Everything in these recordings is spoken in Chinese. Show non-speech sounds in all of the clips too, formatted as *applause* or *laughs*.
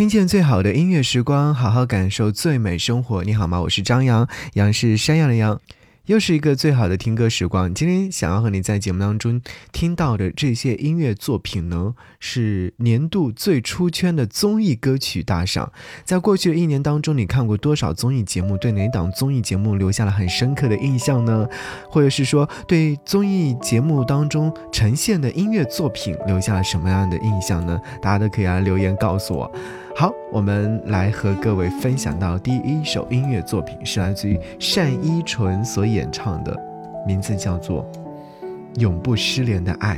听见最好的音乐时光，好好感受最美生活。你好吗？我是张扬，杨是山羊的羊。又是一个最好的听歌时光。今天想要和你在节目当中听到的这些音乐作品呢，是年度最出圈的综艺歌曲大赏。在过去的一年当中，你看过多少综艺节目？对哪档综艺节目留下了很深刻的印象呢？或者是说，对综艺节目当中呈现的音乐作品留下了什么样的印象呢？大家都可以来留言告诉我。好，我们来和各位分享到第一首音乐作品，是来自于单依纯所演唱的，名字叫做《永不失联的爱》。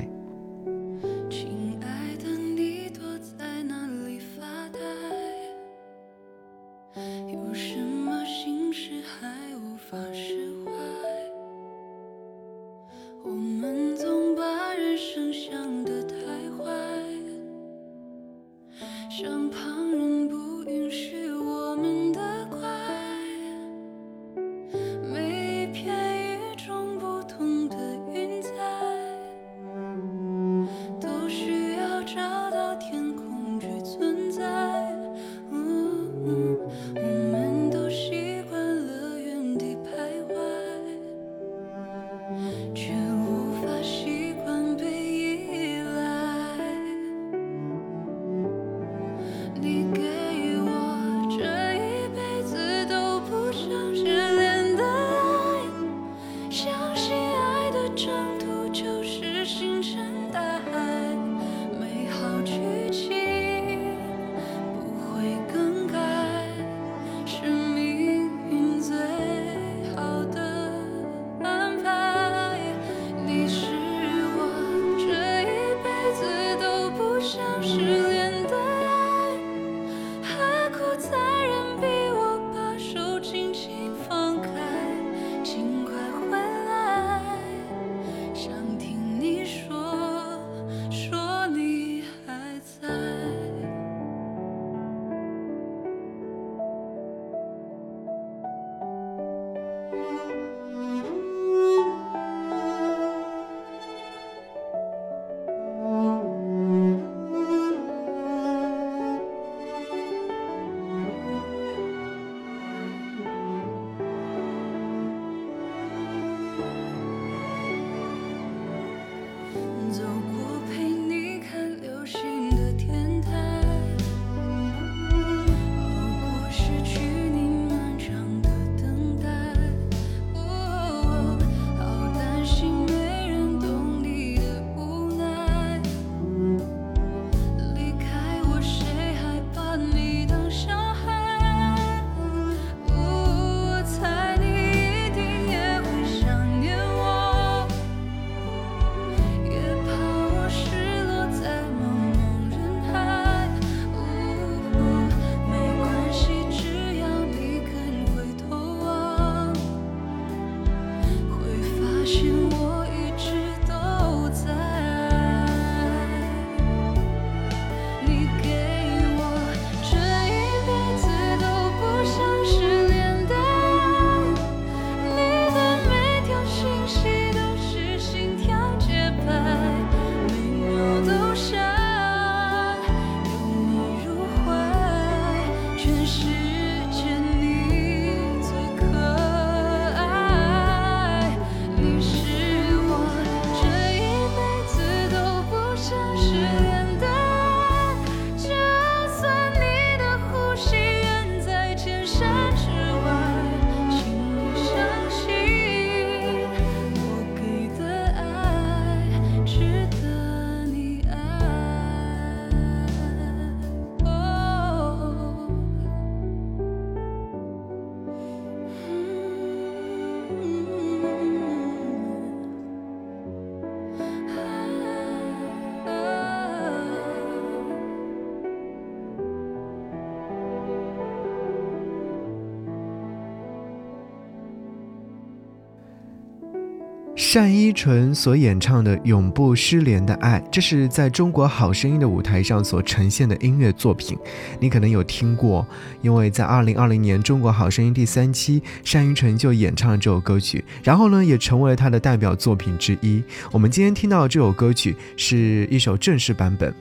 单依纯所演唱的《永不失联的爱》，这是在中国好声音的舞台上所呈现的音乐作品。你可能有听过，因为在二零二零年中国好声音第三期，单依纯就演唱了这首歌曲，然后呢，也成为了她的代表作品之一。我们今天听到这首歌曲。是一首正式版本，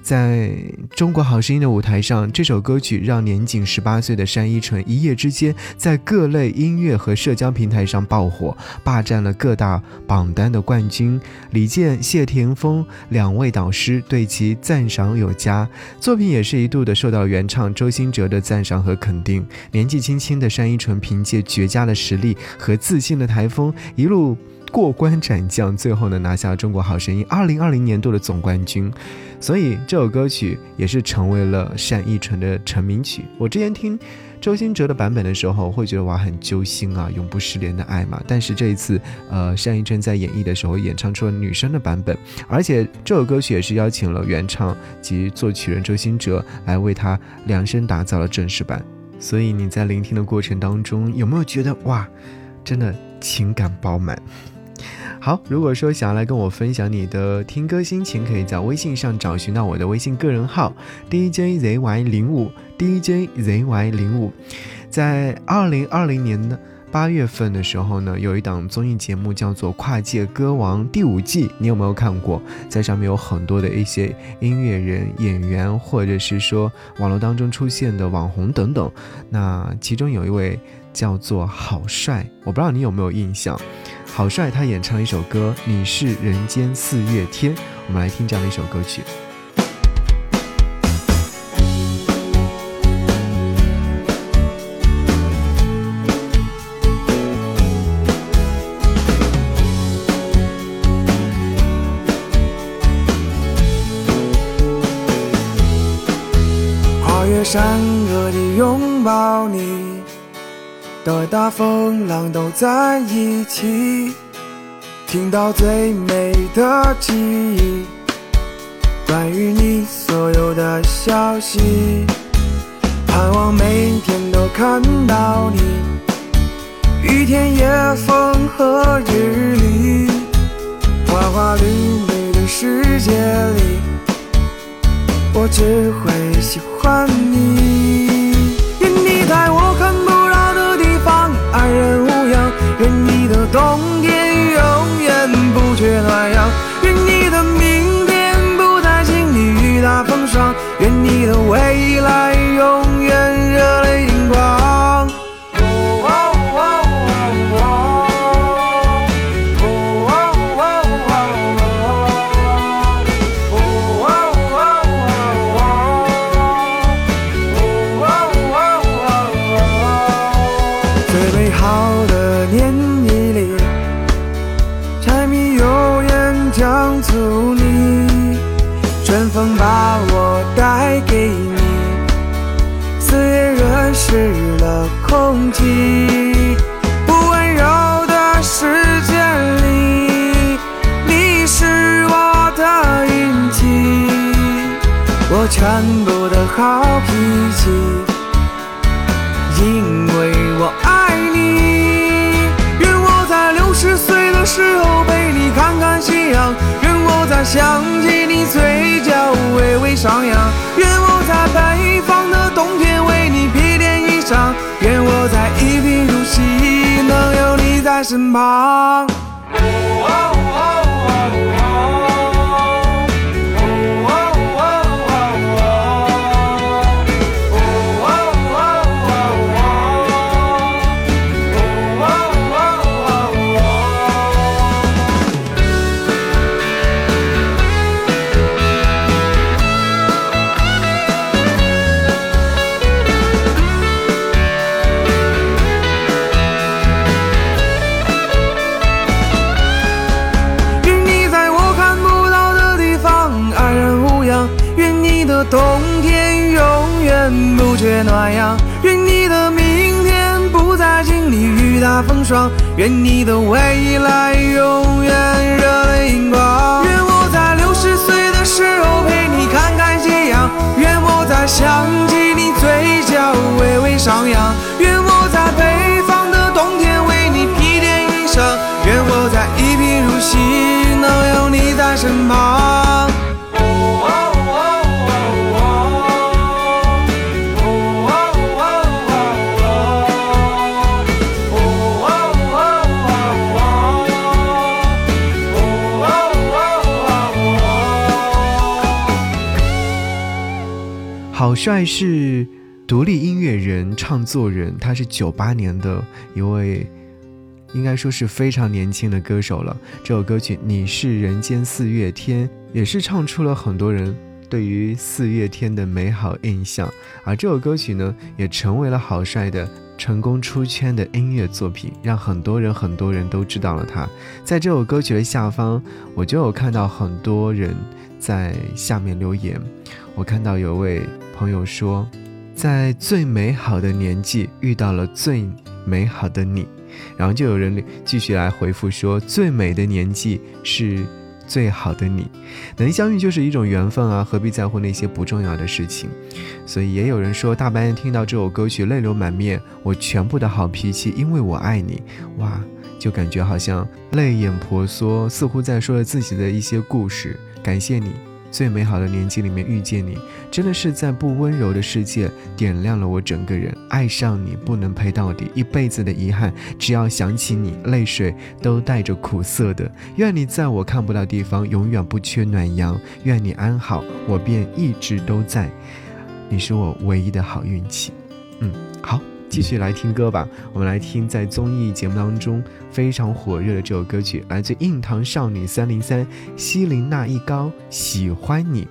在中国好声音的舞台上，这首歌曲让年仅十八岁的单依纯一夜之间在各类音乐和社交平台上爆火，霸占了各大。榜单的冠军李健、谢霆锋两位导师对其赞赏有加，作品也是一度的受到原唱周兴哲的赞赏和肯定。年纪轻轻的单依纯凭借绝佳的实力和自信的台风，一路过关斩将，最后呢拿下中国好声音二零二零年度的总冠军。所以这首歌曲也是成为了单依纯的成名曲。我之前听。周兴哲的版本的时候，会觉得哇很揪心啊，永不失联的爱嘛。但是这一次，呃，单依纯在演绎的时候，演唱出了女生的版本，而且这首歌曲也是邀请了原唱及作曲人周兴哲来为他量身打造了正式版。所以你在聆听的过程当中，有没有觉得哇，真的情感饱满？好，如果说想要来跟我分享你的听歌心情，可以在微信上找寻到我的微信个人号 DJZY 零五 DJZY 零五。在二零二零年的八月份的时候呢，有一档综艺节目叫做《跨界歌王》第五季，你有没有看过？在上面有很多的一些音乐人、演员，或者是说网络当中出现的网红等等。那其中有一位叫做郝帅，我不知道你有没有印象。郝帅他演唱了一首歌《你是人间四月天》，我们来听这样的一首歌曲。的大风浪都在一起，听到最美的记忆，关于你所有的消息，盼望每天都看到你，雨天、夜风和日丽，花花绿绿的世界里，我只会喜欢你，全部的好脾气，因为我爱你。愿我在六十岁的时候陪你看看夕阳，愿我在想起你嘴角微微上扬，愿我在北方的冬天为你披件衣裳，愿我在一贫如洗能有你在身旁。愿你的未来永远热泪盈眶。愿我在六十岁的时候陪你看看夕阳。愿我在想起你嘴角微微上扬。愿我在北方的冬天为你披件衣裳。愿我在一贫如洗能有你在身旁。帅是独立音乐人、唱作人，他是九八年的一位，应该说是非常年轻的歌手了。这首歌曲《你是人间四月天》也是唱出了很多人对于四月天的美好印象，而这首歌曲呢，也成为了郝帅的。成功出圈的音乐作品，让很多人很多人都知道了他。在这首歌曲的下方，我就有看到很多人在下面留言。我看到有位朋友说，在最美好的年纪遇到了最美好的你，然后就有人继续来回复说，最美的年纪是。最好的你，能相遇就是一种缘分啊，何必在乎那些不重要的事情？所以也有人说，大半夜听到这首歌曲，泪流满面。我全部的好脾气，因为我爱你。哇，就感觉好像泪眼婆娑，似乎在说着自己的一些故事。感谢你。最美好的年纪里面遇见你，真的是在不温柔的世界点亮了我整个人。爱上你不能陪到底，一辈子的遗憾，只要想起你，泪水都带着苦涩的。愿你在我看不到地方永远不缺暖阳，愿你安好，我便一直都在。你是我唯一的好运气。嗯，好。继续来听歌吧，我们来听在综艺节目当中非常火热的这首歌曲，来自硬糖少女三零三，西林娜一高，喜欢你。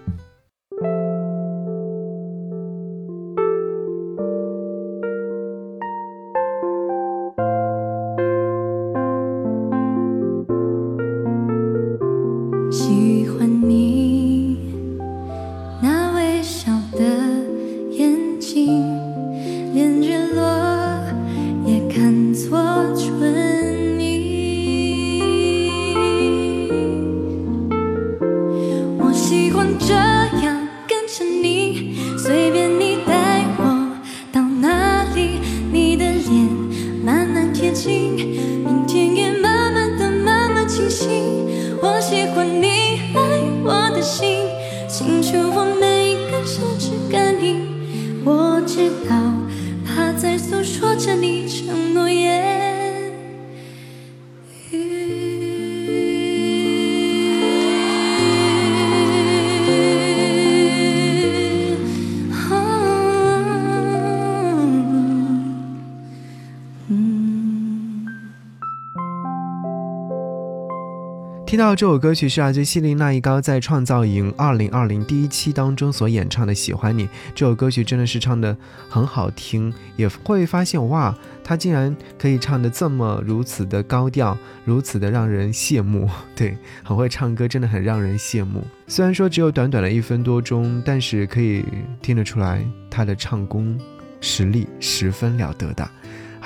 到这首歌曲是来自西林娜一高在创造营二零二零第一期当中所演唱的《喜欢你》。这首歌曲真的是唱的很好听，也会发现哇，他竟然可以唱的这么如此的高调，如此的让人羡慕。*laughs* 对，很会唱歌，真的很让人羡慕。虽然说只有短短的一分多钟，但是可以听得出来他的唱功实力十分了得的。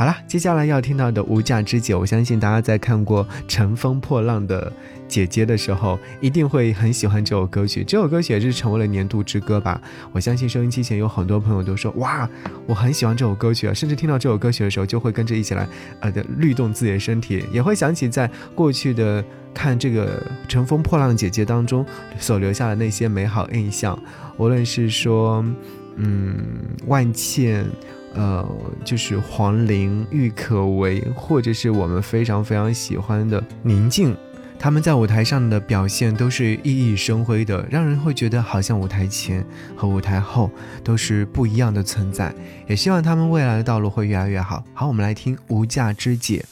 好了，接下来要听到的《无价之姐》，我相信大家在看过《乘风破浪的姐姐》的时候，一定会很喜欢这首歌曲。这首歌曲也是成为了年度之歌吧。我相信收音机前有很多朋友都说：“哇，我很喜欢这首歌曲啊！”甚至听到这首歌曲的时候，就会跟着一起来，呃的律动自己的身体，也会想起在过去的看这个《乘风破浪的姐姐》当中所留下的那些美好印象。无论是说，嗯，万茜。呃，就是黄龄、郁可唯，或者是我们非常非常喜欢的宁静，他们在舞台上的表现都是熠熠生辉的，让人会觉得好像舞台前和舞台后都是不一样的存在。也希望他们未来的道路会越来越好。好，我们来听《无价之姐》。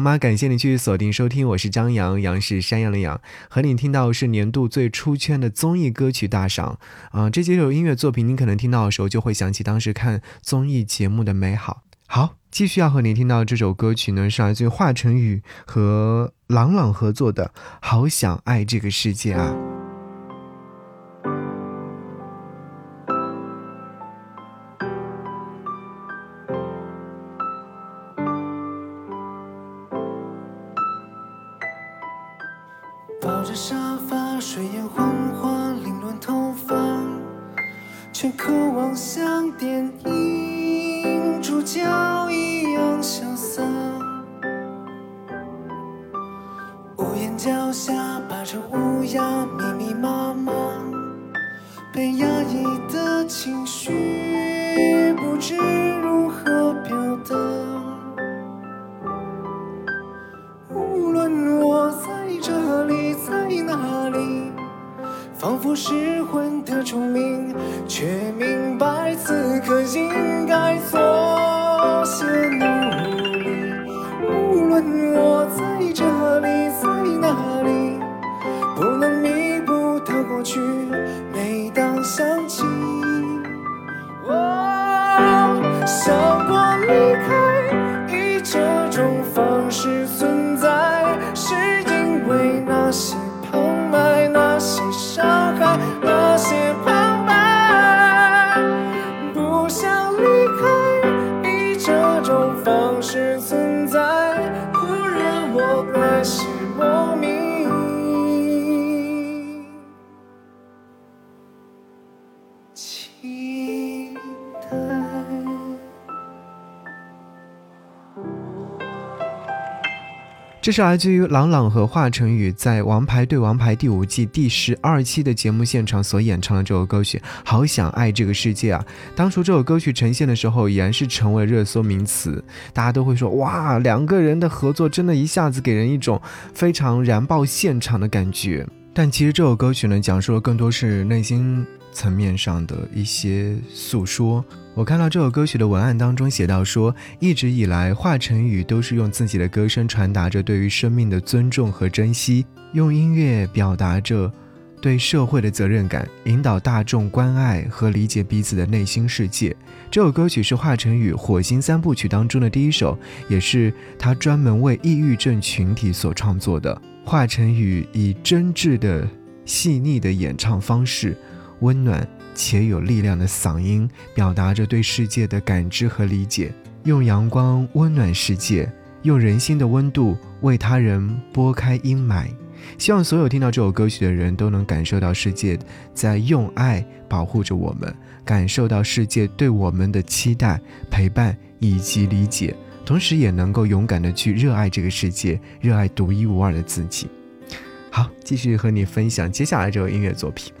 好吗？感谢你继续锁定收听，我是张扬，杨是山羊的羊，和你听到是年度最出圈的综艺歌曲大赏啊、这几首音乐作品，你可能听到的时候就会想起当时看综艺节目的美好。好，继续要和你听到这首歌曲呢，是来自于华晨宇和朗朗合作的《好想爱这个世界》啊。却渴望像电影主角一样潇洒。这是来自于朗朗和华晨宇在《王牌对王牌》第五季第十二期的节目现场所演唱的这首歌曲《好想爱这个世界》啊。当初这首歌曲呈现的时候，已然是成为热搜名词，大家都会说哇，两个人的合作真的一下子给人一种非常燃爆现场的感觉。但其实这首歌曲呢，讲述的更多是内心层面上的一些诉说。我看到这首歌曲的文案当中写到说，一直以来华晨宇都是用自己的歌声传达着对于生命的尊重和珍惜，用音乐表达着对社会的责任感，引导大众关爱和理解彼此的内心世界。这首歌曲是华晨宇《火星三部曲》当中的第一首，也是他专门为抑郁症群体所创作的。华晨宇以真挚的、细腻的演唱方式，温暖且有力量的嗓音，表达着对世界的感知和理解，用阳光温暖世界，用人心的温度为他人拨开阴霾。希望所有听到这首歌曲的人都能感受到世界在用爱保护着我们，感受到世界对我们的期待、陪伴以及理解，同时也能够勇敢的去热爱这个世界，热爱独一无二的自己。好，继续和你分享接下来这首音乐作品。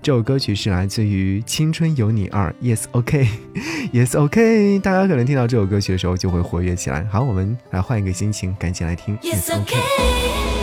这首歌曲是来自于《青春有你二》，Yes OK，Yes *laughs* OK。大家可能听到这首歌曲的时候就会活跃起来。好，我们来换一个心情，赶紧来听 Yes, OK。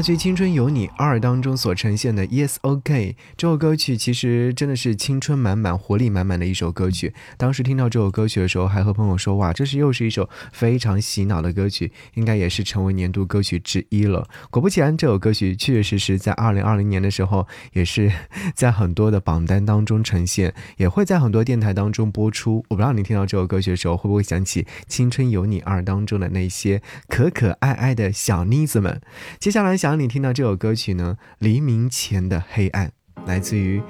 这是来自于《青春有你二》当中所呈现的《Yes OK》这首歌曲，其实真的是青春满满、活力满满的一首歌曲。当时听到这首歌曲的时候，还和朋友说：“哇，这是又是一首非常洗脑的歌曲，应该也是成为年度歌曲之一了。”果不其然，这首歌曲确确实实在二零二零年的时候，也是在很多的榜单当中呈现，也会在很多电台当中播出。我不知道你听到这首歌曲的时候，会不会想起《青春有你二》当中的那些可可爱爱的小妮子们？接下来想当你听到这首歌曲呢，《黎明前的黑暗》，来自于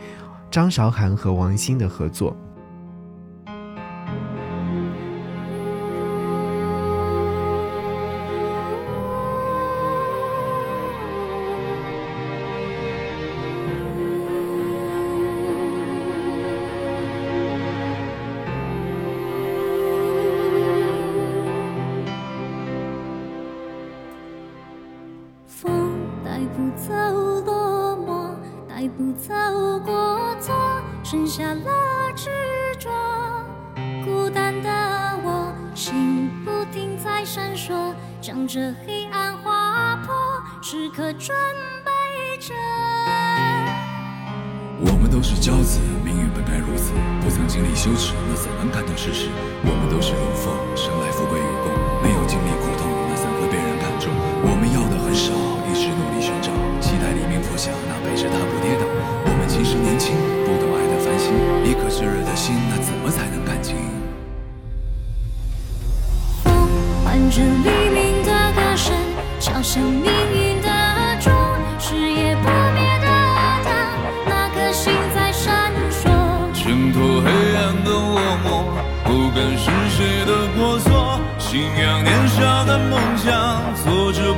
张韶涵和王心的合作。炙热的心，那怎么才能看清？风伴着黎明的歌声，敲响命运的钟，是夜不灭的灯，那颗心在闪烁。挣脱黑暗的落寞，不管是谁的过错，信仰年少的梦想，做着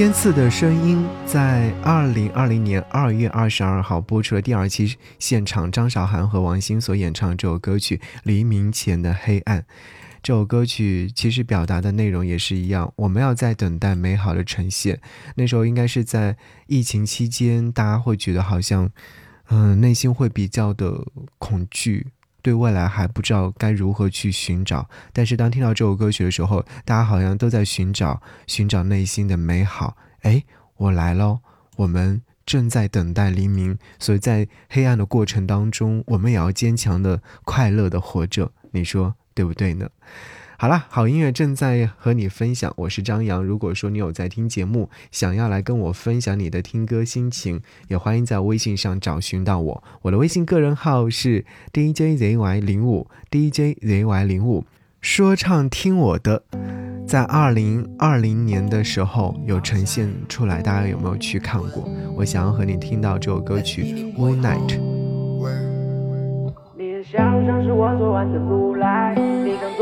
天赐的声音在二零二零年二月二十二号播出了第二期现场，张韶涵和王心所演唱这首歌曲《黎明前的黑暗》。这首歌曲其实表达的内容也是一样，我们要在等待美好的呈现。那时候应该是在疫情期间，大家会觉得好像，嗯、内心会比较的恐惧，对未来还不知道该如何去寻找。但是当听到这首歌曲的时候，大家好像都在寻找寻找内心的美好。哎，我来喽！我们正在等待黎明，所以在黑暗的过程当中，我们也要坚强的、快乐的活着。你说对不对呢？好啦，好音乐正在和你分享，我是张扬。如果说你有在听节目，想要来跟我分享你的听歌心情，也欢迎在微信上找寻到我。我的微信个人号是 DJZY 零五 DJZY 零五，说唱听我的，在二零二零年的时候有呈现出来，大家有没有去看过？我想要和你听到这首歌曲《One Night》。你的笑容像是我昨晚的木来，你想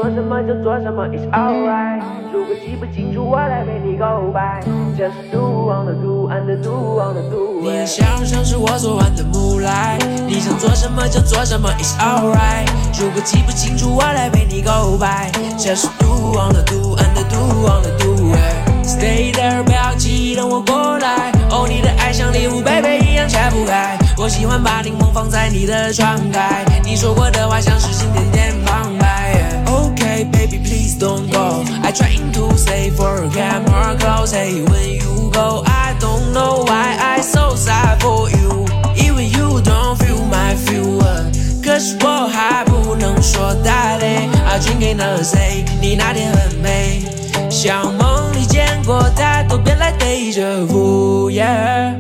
做什么就做什么，It's alright。如果记不清楚，我来陪你 go by。Just do on the do and do on the do。你的笑容像是我昨晚的木来，你想做什么就做什么，It's alright。如果记不清楚，我来陪你 go by。Just do on the do and do on the do。Stay there，不要急，等我过来。哦，你的爱像礼物，baby 一样拆不开。我喜欢把柠檬放在你的窗台，你说过的话像是心点点旁白。trying to say forget more close. Hey, when you go, I don't know why I so sad for you. Even you don't feel my feel. 可是我还不能说 darling. I drink another say，你那天很美，像梦里见过太多遍来 deja vu. Yeah.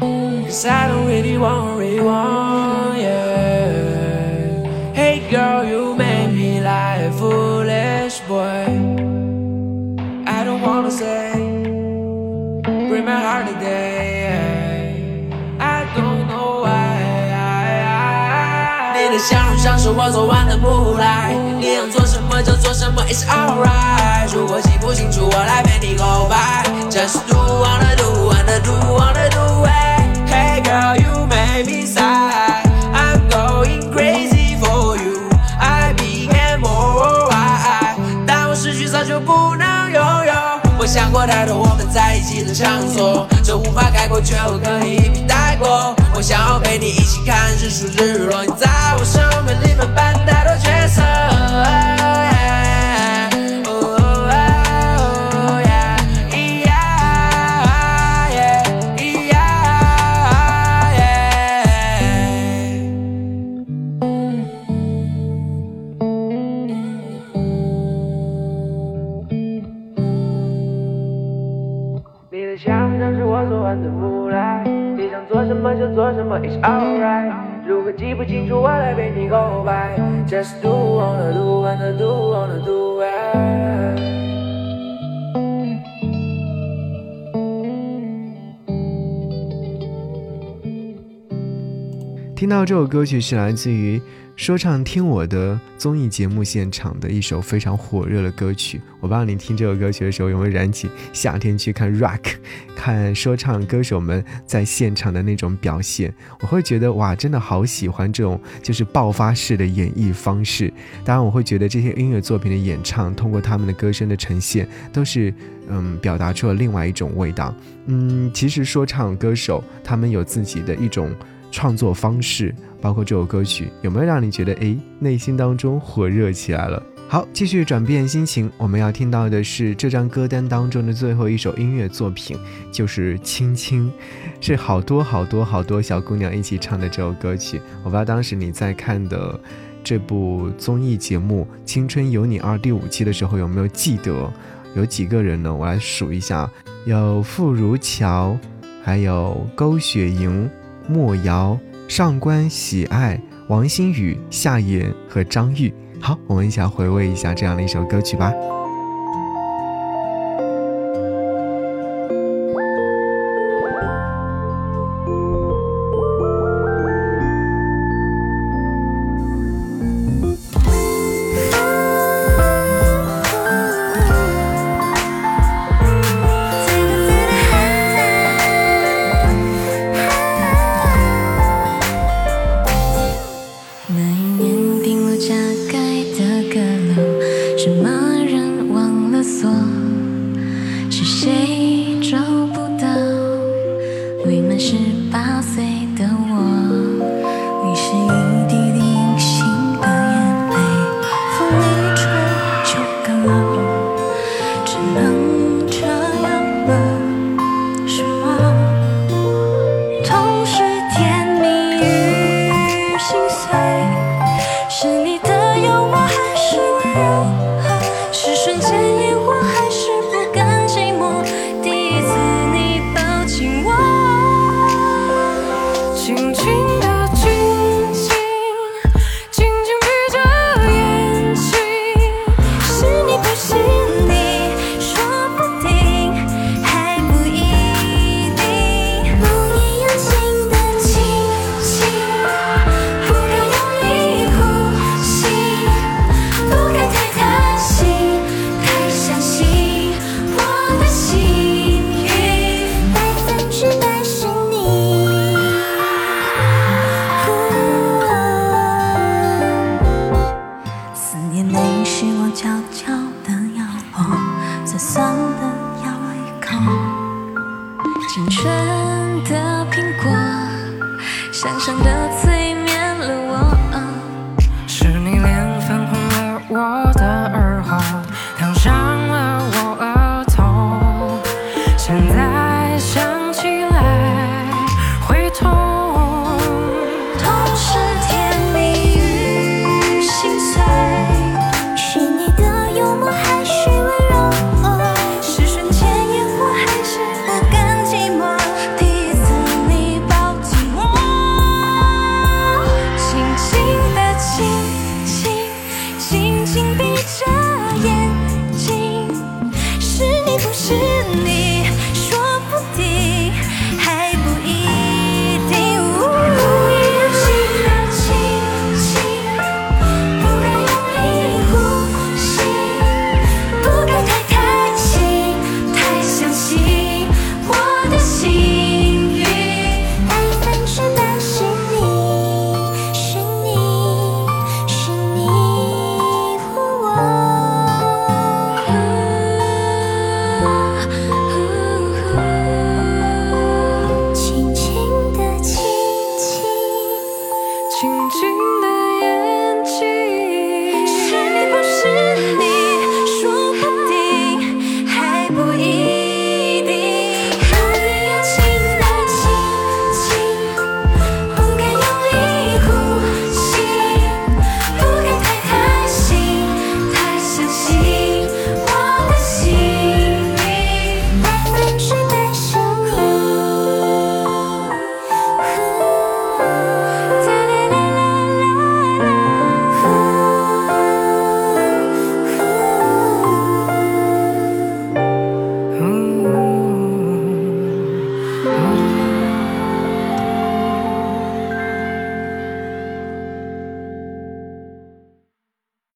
Cause I don't really want, really want, yeah. 像是我昨晚的木来，你想做什么就做什么，It's alright。如果记不清楚，我来陪你 go by。Just do wanna do wanna do wanna do it。Hey girl, you make me sad。I'm going crazy for you. I became more why. 但我失去早就不能拥有。我想过太多我们在一起的场所，这无法概括，却又可以一笔带过。我想要陪你一起看日出日落，你在我生命里面扮太多角色。，It's alright。如果记不清楚，我来陪你 go by。Just do wanna do wanna do wanna do it。听到这首歌曲是来自于说唱听我的综艺节目现场的一首非常火热的歌曲。我不知道你听这首歌曲的时候有没有燃起夏天去看 rock、看说唱歌手们在现场的那种表现。我会觉得哇，真的好喜欢这种就是爆发式的演绎方式。当然，我会觉得这些音乐作品的演唱，通过他们的歌声的呈现，都是嗯表达出了另外一种味道。嗯，其实说唱歌手他们有自己的一种。创作方式，包括这首歌曲，有没有让你觉得诶，内心当中火热起来了？好，继续转变心情，我们要听到的是这张歌单当中的最后一首音乐作品，就是《青青》，是好多好多好多小姑娘一起唱的这首歌曲。我不知道当时你在看的这部综艺节目《青春有你二》第五期的时候，有没有记得有几个人呢？我来数一下，有傅如乔，还有勾雪莹。莫瑶、上官喜爱、王心宇、夏言和张玉。好，我们一起来回味一下这样的一首歌曲吧。什么？